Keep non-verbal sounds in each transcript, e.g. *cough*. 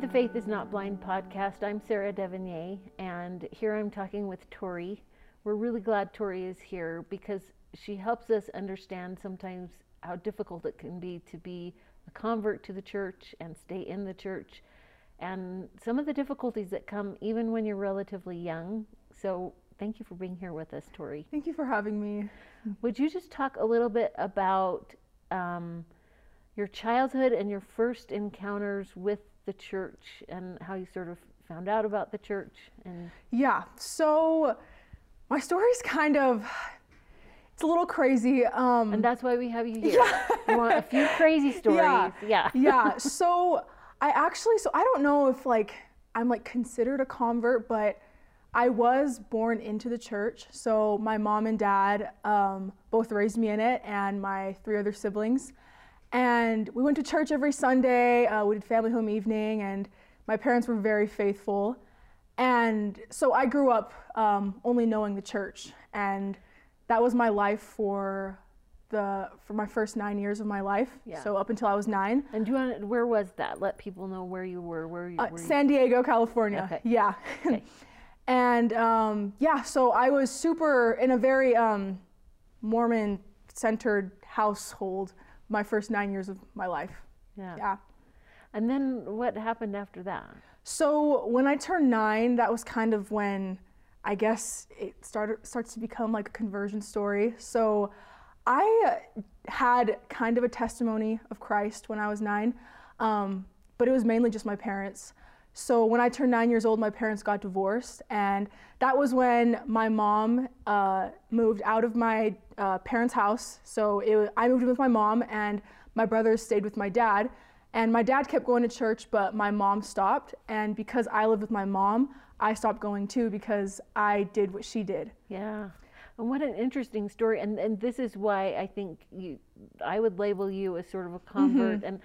to the Faith is Not Blind podcast. I'm Sarah Devonier, and here I'm talking with Tori. We're really glad Tori is here because she helps us understand sometimes how difficult it can be to be a convert to the church and stay in the church, and some of the difficulties that come even when you're relatively young. So, thank you for being here with us, Tori. Thank you for having me. Would you just talk a little bit about um, your childhood and your first encounters with the church and how you sort of found out about the church and Yeah, so my story's kind of it's a little crazy. Um, and that's why we have you *laughs* here. we want a few crazy *laughs* stories. Yeah. Yeah. *laughs* yeah. So I actually, so I don't know if like I'm like considered a convert, but I was born into the church. So my mom and dad um, both raised me in it, and my three other siblings. And we went to church every Sunday. Uh, we did family home evening, and my parents were very faithful. And so I grew up um, only knowing the church, and that was my life for the for my first nine years of my life. Yeah. So up until I was nine. And do you want where was that? Let people know where you were. Where you Uh, were. San Diego, California. Okay. Yeah. Okay. *laughs* and um, yeah, so I was super in a very um, Mormon centered household my first nine years of my life. yeah. Yeah. And then what happened after that? So when I turned nine, that was kind of when I guess it started starts to become like a conversion story. So I had kind of a testimony of Christ when I was nine, um, but it was mainly just my parents. So when I turned nine years old, my parents got divorced, and that was when my mom uh, moved out of my uh, parents' house. So it, I moved in with my mom, and my brothers stayed with my dad. And my dad kept going to church, but my mom stopped. And because I lived with my mom, I stopped going too because I did what she did. Yeah. And what an interesting story. And and this is why I think you I would label you as sort of a convert and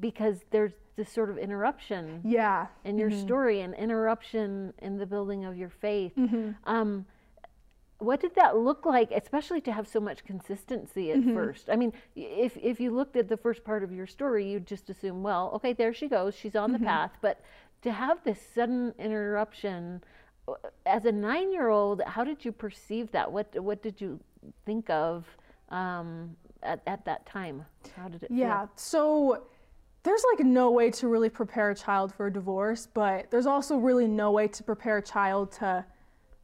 because there's this sort of interruption Yeah. in your story and interruption in the building of your faith. Mm-hmm. Um, what did that look like, especially to have so much consistency at Mm-hmm. first? I mean, if if you looked at the first part of your story, you'd just assume, well, okay, there she goes, she's on Mm-hmm. the path. But to have this sudden interruption, as a nine-year-old, how did you perceive that? What what did you think of um, at at that time? How did it? Yeah. So there's like no way to really prepare a child for a divorce, but there's also really no way to prepare a child to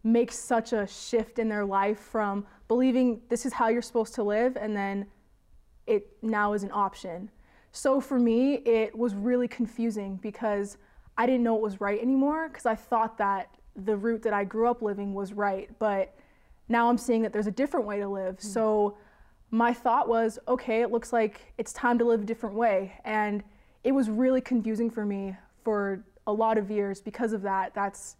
make such a shift in their life from believing this is how you're supposed to live and then it now is an option. So for me, it was really confusing because I didn't know it was right anymore because I thought that the route that I grew up living was right, but now I'm seeing that there's a different way to live. Hmm. So my thought was, okay, it looks like it's time to live a different way. And it was really confusing for me for a lot of years because of that. That's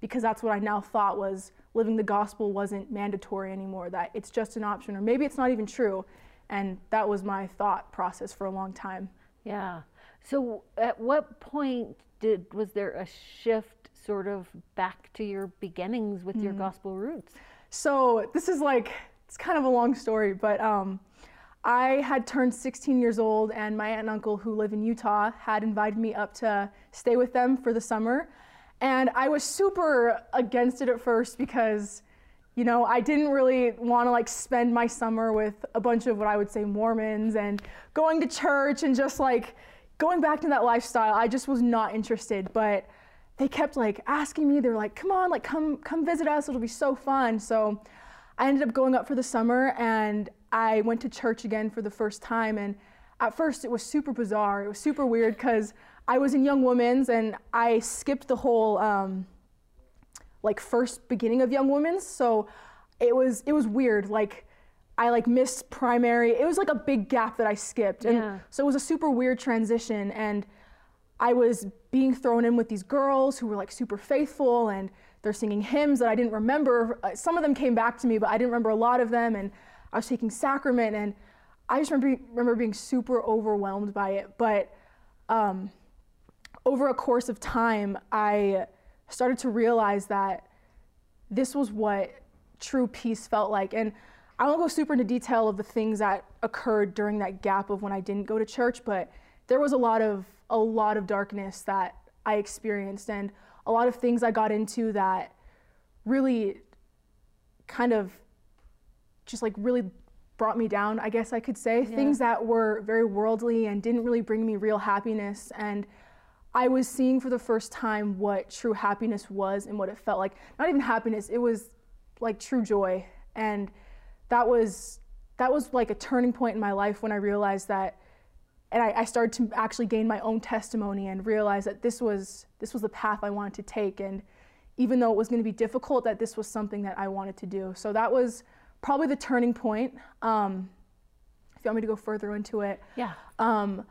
because that's what I now thought was living the gospel wasn't mandatory anymore, that it's just an option, or maybe it's not even true. And that was my thought process for a long time. Yeah. So at what point did was there a shift sort of back to your beginnings with Mm. your gospel roots? So this is like it's kind of a long story, but um, I had turned 16 years old, and my aunt and uncle who live in Utah had invited me up to stay with them for the summer, and I was super against it at first because, you know, I didn't really want to like spend my summer with a bunch of what I would say Mormons and going to church and just like going back to that lifestyle. I just was not interested, but they kept like asking me. They were like, "Come on, like come come visit us. It'll be so fun." So I ended up going up for the summer and I went to church again for the first time. And at first, it was super bizarre. It was super weird because I was in Young Women's and I skipped the whole um, like first beginning of Young Women's. So it was it was weird. Like I like missed primary. It was like a big gap that I skipped. And Yeah. so it was a super weird transition and I was being thrown in with these girls who were like super faithful and they're singing hymns that I didn't remember. Uh, Some of them came back to me, but I didn't remember a lot of them. And I was taking sacrament and I just remember, remember being super overwhelmed by it. But um, over a course of time, I started to realize that this was what true peace felt like. And I won't go super into detail of the things that occurred during that gap of when I didn't go to church, but there was a lot of a lot of darkness that I experienced and a lot of things I got into that really kind of just like really brought me down, I guess I could say. Yeah. Things that were very worldly and didn't really bring me real happiness. And I was seeing for the first time what true happiness was and what it felt like. Not even happiness, it was like true joy. And that was that was like a turning point in my life when I realized that and I, I started to actually gain my own testimony and realize that this was this was the path I wanted to take and even though it was going to be difficult that this was something that I wanted to do. So that was probably the turning point. Um, if you want me to go further into it. Yeah. Um,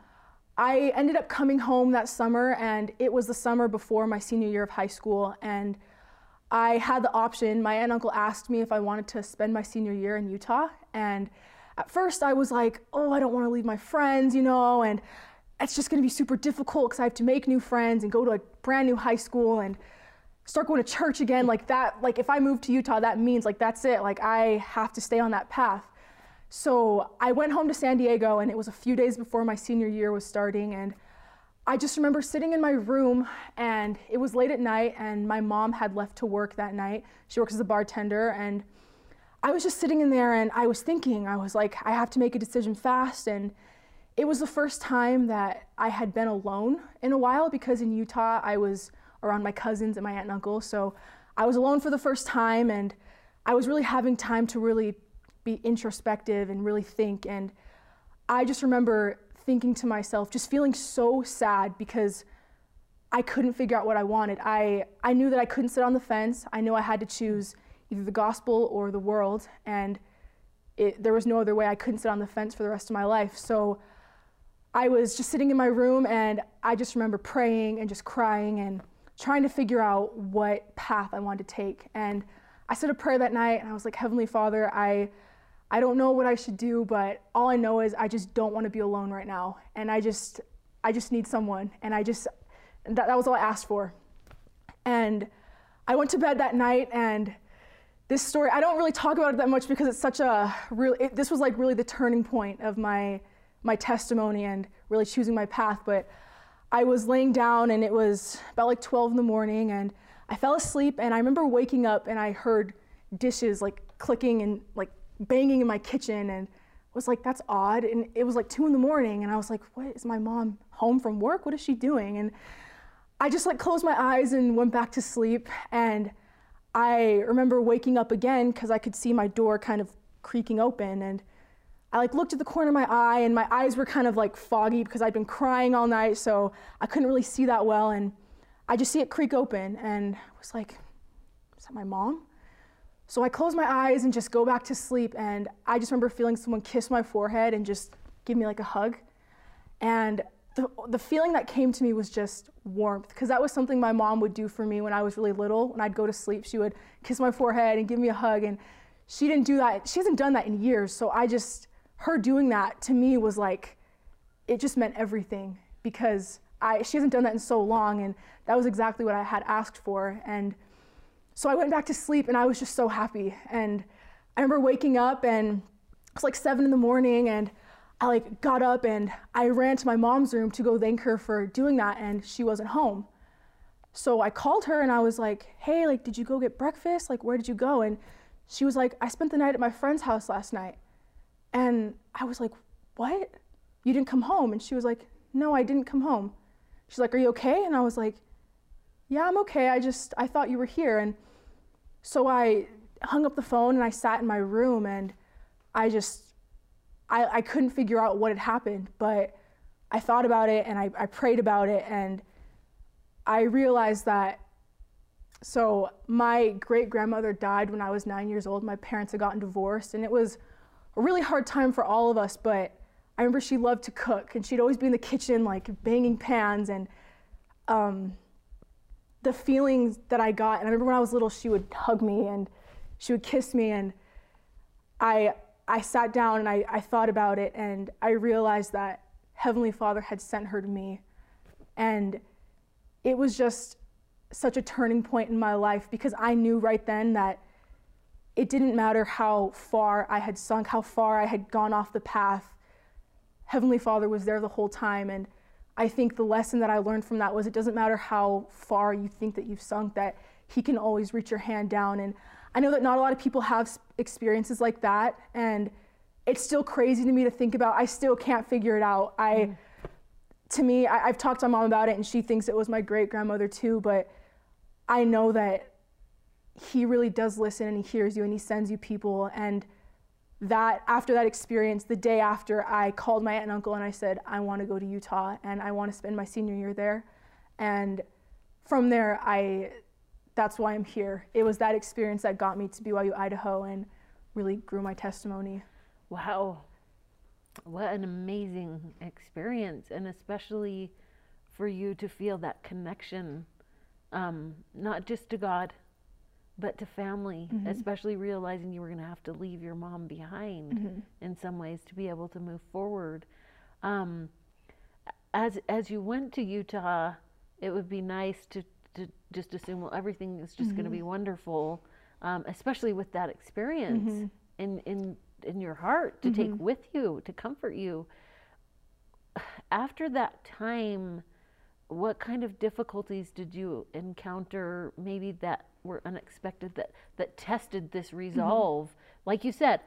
I ended up coming home that summer, and it was the summer before my senior year of high school. And I had the option. My aunt and uncle asked me if I wanted to spend my senior year in Utah. And at first, I was like, oh, I don't want to leave my friends, you know, and it's just going to be super difficult because I have to make new friends and go to a brand new high school. And start going to church again like that like if i move to utah that means like that's it like i have to stay on that path. So i went home to san diego and it was a few days before my senior year was starting and i just remember sitting in my room and it was late at night and my mom had left to work that night. She works as a bartender and i was just sitting in there and i was thinking i was like i have to make a decision fast and it was the first time that i had been alone in a while because in utah i was around my cousins and my aunt and uncle. So I was alone for the first time and I was really having time to really be introspective and really think. And I just remember thinking to myself, just feeling so sad because I couldn't figure out what I wanted. I, I knew that I couldn't sit on the fence. I knew I had to choose either the gospel or the world. And it, there was no other way. I couldn't sit on the fence for the rest of my life. So I was just sitting in my room and I just remember praying and just crying and trying to figure out what path I wanted to take. And I said a prayer that night and I was like, Heavenly Father, I I don't know what I should do, but all I know is I just don't want to be alone right now. And I just I just need someone. And I just that, that was all I asked for. And I went to bed that night and this story I don't really talk about it that much because it's such a really this was like really the turning point of my my testimony and really choosing my path, but I was laying down and it was about like 12 in the morning and I fell asleep and I remember waking up and I heard dishes like clicking and like banging in my kitchen and was like that's odd. And it was like 2 in the morning and I was like what? Is my mom home from work? What is she doing? And I just like closed my eyes and went back to sleep and I remember waking up again cuz I could see my door kind of creaking open and I like looked at the corner of my eye and my eyes were kind of like foggy because I'd been crying all night, so I couldn't really see that well. And I just see it creak open and I was like, is that my mom? So I close my eyes and just go back to sleep. And I just remember feeling someone kiss my forehead and just give me like a hug. And the, the feeling that came to me was just warmth because that was something my mom would do for me when I was really little. When I'd go to sleep, she would kiss my forehead and give me a hug. And she didn't do that. She hasn't done that in years. So I just, her doing that to me was like, it just meant everything because I, she hasn't done that in so long, and that was exactly what I had asked for. And so I went back to sleep, and I was just so happy. And I remember waking up, and it was like seven in the morning, and I like got up and I ran to my mom's room to go thank her for doing that, and she wasn't home. So I called her and I was like, "Hey, like, did you go get breakfast? Like, where did you go?" And she was like, "I spent the night at my friend's house last night." And I was like, What? You didn't come home? And she was like, No, I didn't come home. She's like, Are you okay? And I was like, Yeah, I'm okay. I just, I thought you were here. And so I hung up the phone and I sat in my room and I just, I, I couldn't figure out what had happened, but I thought about it and I, I prayed about it and I realized that so my great grandmother died when I was nine years old. My parents had gotten divorced, and it was a really hard time for all of us, but I remember she loved to cook and she'd always be in the kitchen like banging pans and um, the feelings that I got. And I remember when I was little, she would hug me and she would kiss me and I, I sat down and I, I thought about it and I realized that Heavenly Father had sent her to me. And it was just such a turning point in my life because I knew right then that it didn't matter how far I had sunk, how far I had gone off the path. Heavenly Father was there the whole time, and I think the lesson that I learned from that was it doesn't matter how far you think that you've sunk, that He can always reach your hand down. And I know that not a lot of people have experiences like that. And it's still crazy to me to think about. I still can't figure it out. I, mm. to me, I, I've talked to my mom about it and she thinks it was my great grandmother too. But I know that He really does listen and He hears you and He sends you people. And that after that experience, the day after, I called my aunt and uncle and I said, I want to go to Utah and I want to spend my senior year there. And from there, I that's why I'm here. It was that experience that got me to BYU Idaho and really grew my testimony. Wow. What an amazing experience, and especially for you to feel that connection, um, not just to God, but to family, mm-hmm. especially realizing you were going to have to leave your mom behind mm-hmm. in some ways to be able to move forward. Um, as as you went to Utah, it would be nice to to just assume well everything is just mm-hmm. going to be wonderful, um, especially with that experience mm-hmm. in in in your heart to take mm-hmm. with you to comfort you. *sighs* After that time what kind of difficulties did you encounter maybe that were unexpected that that tested this mm-hmm. resolve mm-hmm. like you said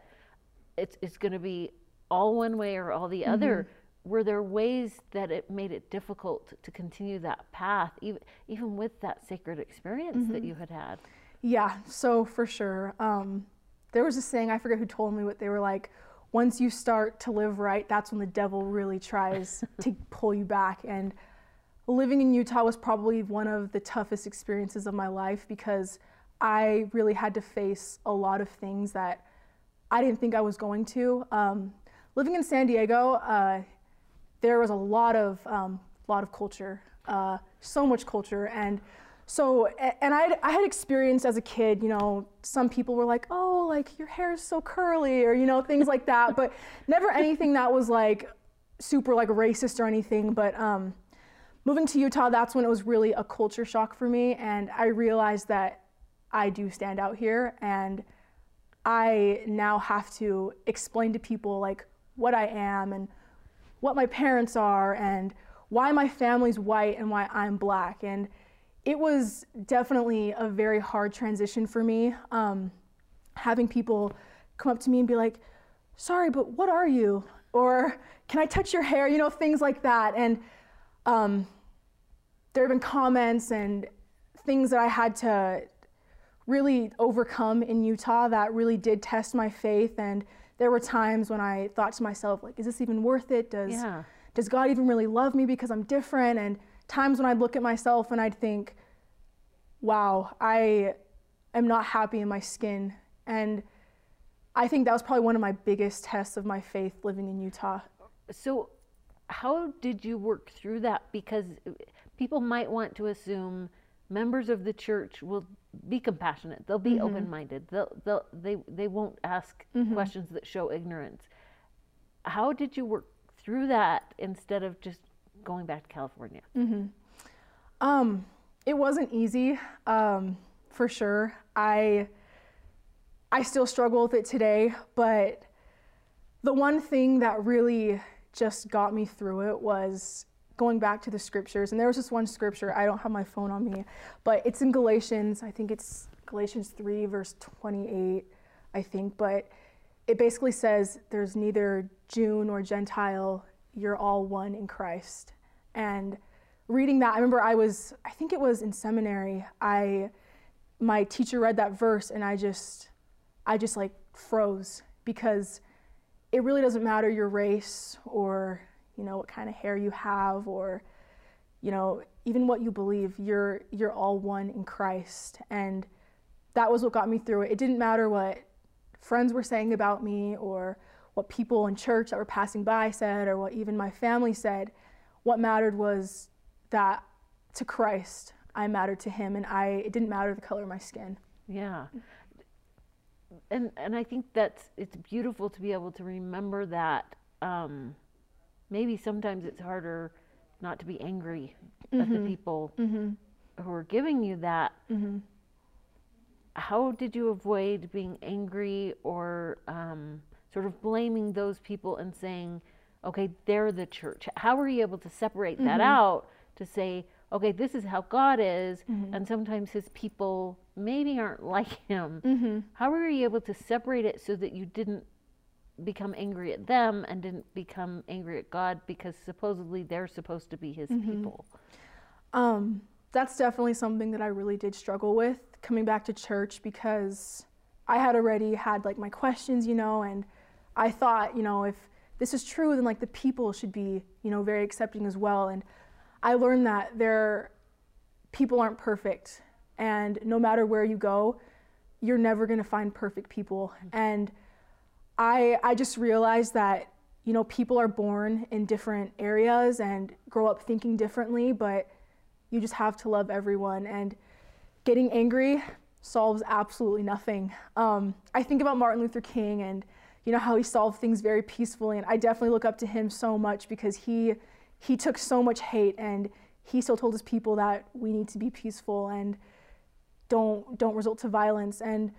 it's it's going to be all one way or all the mm-hmm. other were there ways that it made it difficult to continue that path even even with that sacred experience mm-hmm. that you had had yeah so for sure um, there was a saying i forget who told me what they were like once you start to live right that's when the devil really tries *laughs* to pull you back and living in Utah was probably one of the toughest experiences of my life because I really had to face a lot of things that I didn't think I was going to. Um, living in San Diego, uh, there was a lot of um, lot of culture, uh, so much culture, and so and I I had experienced as a kid, you know, some people were like, oh, like your hair is so curly, or you know, things like that, but never anything that was like super like racist or anything, but. Um, moving to Utah, that's when it was really a culture shock for me. And I realized that I do stand out here. And I now have to explain to people like what I am and what my parents are and why my family's white and why I'm black. And it was definitely a very hard transition for me. Um, having people come up to me and be like, sorry, but what are you? Or can I touch your hair? You know, things like that. And um, there have been comments and things that I had to really overcome in Utah that really did test my faith. And there were times when I thought to myself, like, is this even worth it? Does yeah. does God even really love me because I'm different? And times when I'd look at myself and I'd think, wow, I am not happy in my skin. And I think that was probably one of my biggest tests of my faith living in Utah. So, how did you work through that? Because people might want to assume members of the church will be compassionate. They'll be mm-hmm. open-minded. They'll, they'll, they they won't ask mm-hmm. questions that show ignorance. How did you work through that instead of just going back to California? Mm-hmm. Um, it wasn't easy, um, for sure. I I still struggle with it today, but the one thing that really just got me through it was going back to the scriptures, and there was this one scripture, I don't have my phone on me, but it's in Galatians, I think it's Galatians 3, verse 28, I think, but it basically says there's neither Jew nor Gentile, you're all one in Christ. And reading that, I remember I was, I think it was in seminary, I, my teacher read that verse, and I just, I just like froze because it really doesn't matter your race or you know, what kind of hair you have or, you know, even what you believe, you're you're all one in Christ. And that was what got me through it. It didn't matter what friends were saying about me or what people in church that were passing by said or what even my family said. What mattered was that to Christ, I mattered to him and I it didn't matter the color of my skin. Yeah. And and I think that's it's beautiful to be able to remember that um, maybe sometimes it's harder not to be angry mm-hmm. at the mm-hmm. people mm-hmm. who are giving you that. Mm-hmm. How did you avoid being angry or um, sort of blaming those people and saying, okay, they're the church. How were you able to separate that Mm-hmm. out to say, okay, this is how God is, Mm-hmm. and sometimes his people maybe aren't *laughs* like him? Mm-hmm. How were you able to separate it so that you didn't become angry at them and didn't become angry at God because supposedly they're supposed to be his Mm-hmm. people? Um, that's definitely something that I really did struggle with coming back to church because I had already had like my questions, you know, and I thought, you know, if this is true, then like the people should be, you know, very accepting as well. And I learned that there, people aren't perfect, and no matter where you go, you're never gonna find perfect people. And I I just realized that you know people are born in different areas and grow up thinking differently, but you just have to love everyone and getting angry solves absolutely nothing. Um, I think about Martin Luther King and you know how he solved things very peacefully, and I definitely look up to him so much because he he took so much hate and he still told his people that we need to be peaceful and don't don't result to violence and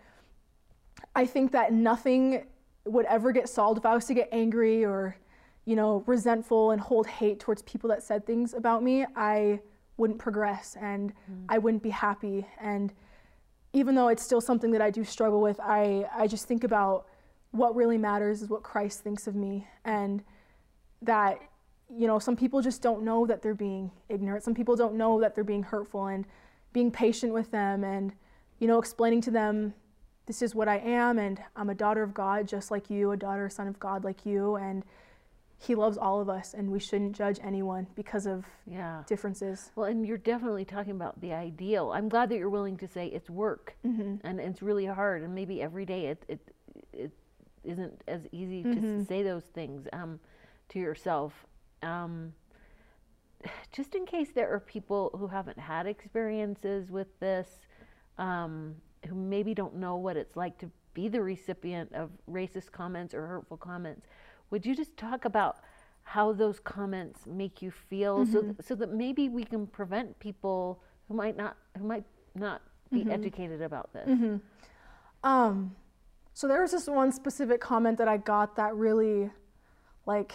I think that nothing would ever get solved if I was to get angry or, you know, resentful and hold hate towards people that said things about me. I wouldn't progress and mm. I wouldn't be happy. And even though it's still something that I do struggle with, I, I just think about what really matters is what Christ thinks of me. And that, you know, some people just don't know that they're being ignorant. Some people don't know that they're being hurtful and being patient with them and, you know, explaining to them this is what I am, and I'm a daughter of God just like you, a daughter, son of God like you, and He loves all of us, and we shouldn't judge anyone because of Yeah. differences. Well, and you're definitely talking about the ideal. I'm glad that you're willing to say it's work Mm-hmm. and it's really hard, and maybe every day it it it isn't as easy to Mm-hmm. s- say those things um, to yourself. Um, *sighs* just in case there are people who haven't had experiences with this, um, who maybe don't know what it's like to be the recipient of racist comments or hurtful comments, would you just talk about how those comments make you feel, so th- so that maybe we can prevent people who might not who might not be educated about this. Um, so there was this one specific comment that I got that really, like,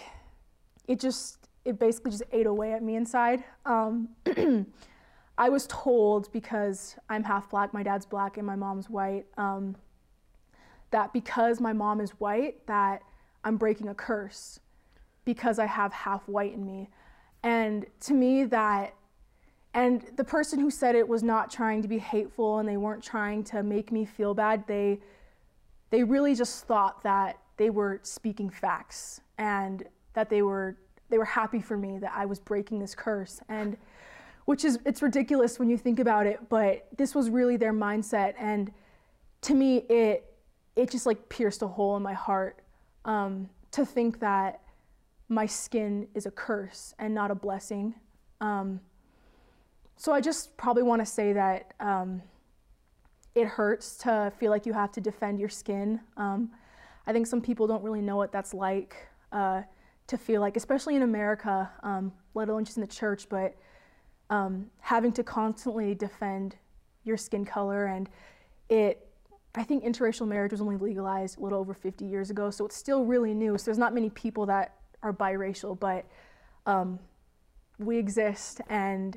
it just, it basically just ate away at me inside. Um, *clears throat* I was told because I'm half black, my dad's black, and my mom's white, um, that because my mom is white, that I'm breaking a curse because I have half white in me. And to me, that and the person who said it was not trying to be hateful and they weren't trying to make me feel bad. They they really just thought that they were speaking facts and that they were they were happy for me that I was breaking this curse and which is it's ridiculous when you think about it, but this was really their mindset and to me it it just like pierced a hole in my heart um, to think that my skin is a curse and not a blessing. Um, so I just probably want to say that um, it hurts to feel like you have to defend your skin. Um, I think some people don't really know what that's like uh, to feel like, especially in America, um, let alone just in the church, but um, having to constantly defend your skin color and it. I think interracial marriage was only legalized a little over 50 years ago, so it's still really new. So there's not many people that are biracial, but um, we exist and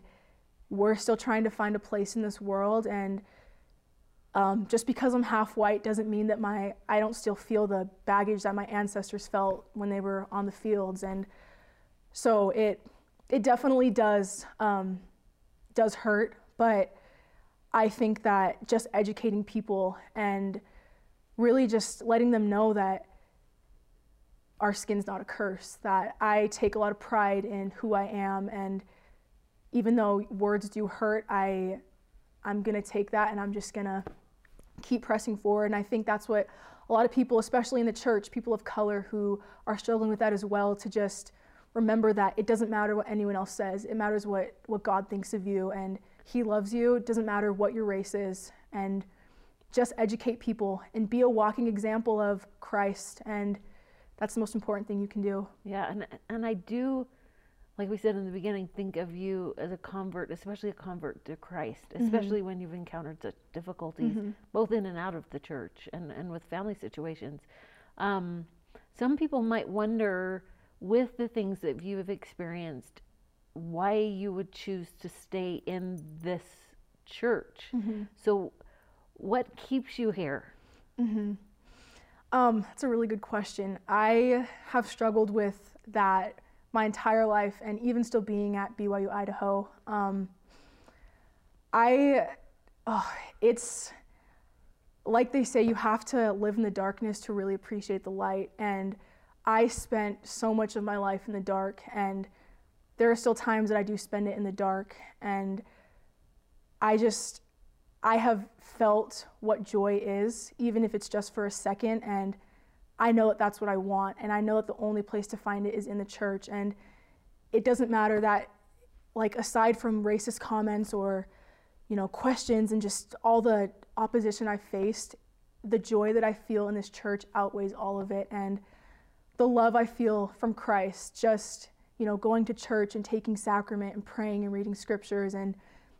we're still trying to find a place in this world and um, just because I'm half white doesn't mean that my I don't still feel the baggage that my ancestors felt when they were on the fields and so it it definitely does um, does hurt but I think that just educating people and really just letting them know that our skin's not a curse that I take a lot of pride in who I am and even though words do hurt, I I'm gonna take that and I'm just gonna keep pressing forward. And I think that's what a lot of people, especially in the church, people of color who are struggling with that as well, to just remember that it doesn't matter what anyone else says. It matters what what God thinks of you and He loves you. It doesn't matter what your race is. And just educate people and be a walking example of Christ. And that's the most important thing you can do. Yeah, and and I do, like we said in the beginning, think of you as a convert, especially a convert to Christ, especially when you've encountered such difficulties, both in and out of the church and and with family situations. Um, some people might wonder, with the things that you have experienced, why you would choose to stay in this church. Mm-hmm. So, what keeps you here? Mm-hmm. Um, that's a really good question. I have struggled with that my entire life, and even still being at BYU Idaho. Um, I, oh, it's like they say, you have to live in the darkness to really appreciate the light. And I spent so much of my life in the dark, and there are still times that I do spend it in the dark. And I just, I have felt what joy is, even if it's just for a second. And I know that that's what I want. And I know that the only place to find it is in the church. And it doesn't matter that, like, aside from racist comments or, you know, questions and just all the opposition I faced, the joy that I feel in this church outweighs all of it. And the love I feel from Christ, just, you know, going to church and taking sacrament and praying and reading scriptures and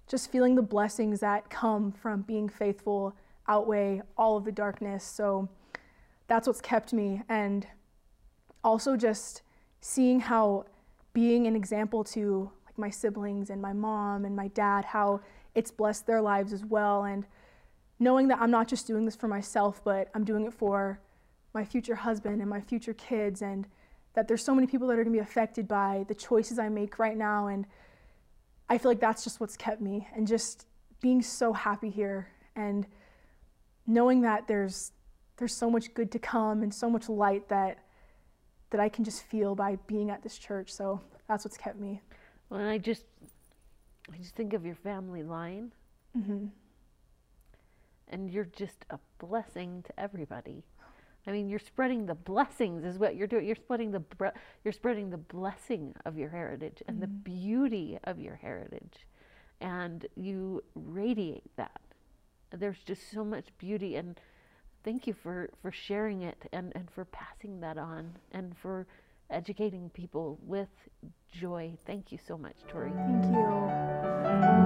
just feeling the blessings that come from being faithful outweigh all of the darkness. So that's what's kept me. And also just seeing how being an example to like my siblings and my mom and my dad, how it's blessed their lives as well. And knowing that I'm not just doing this for myself, but I'm doing it for my future husband and my future kids and that there's so many people that are going to be affected by the choices I make right now and I feel like that's just what's kept me and just being so happy here and knowing that there's there's so much good to come and so much light that that I can just feel by being at this church. So that's what's kept me. Well, and I just I just think of your family line. Mm-hmm. And you're just a blessing to everybody. I mean, you're spreading the blessings is what you're doing. You're spreading the you're spreading the blessing of your heritage and mm-hmm. the beauty of your heritage, and you radiate that. There's just so much beauty, and thank you for for sharing it and and for passing that on and for educating people with joy. Thank you so much, Tori. Thank you.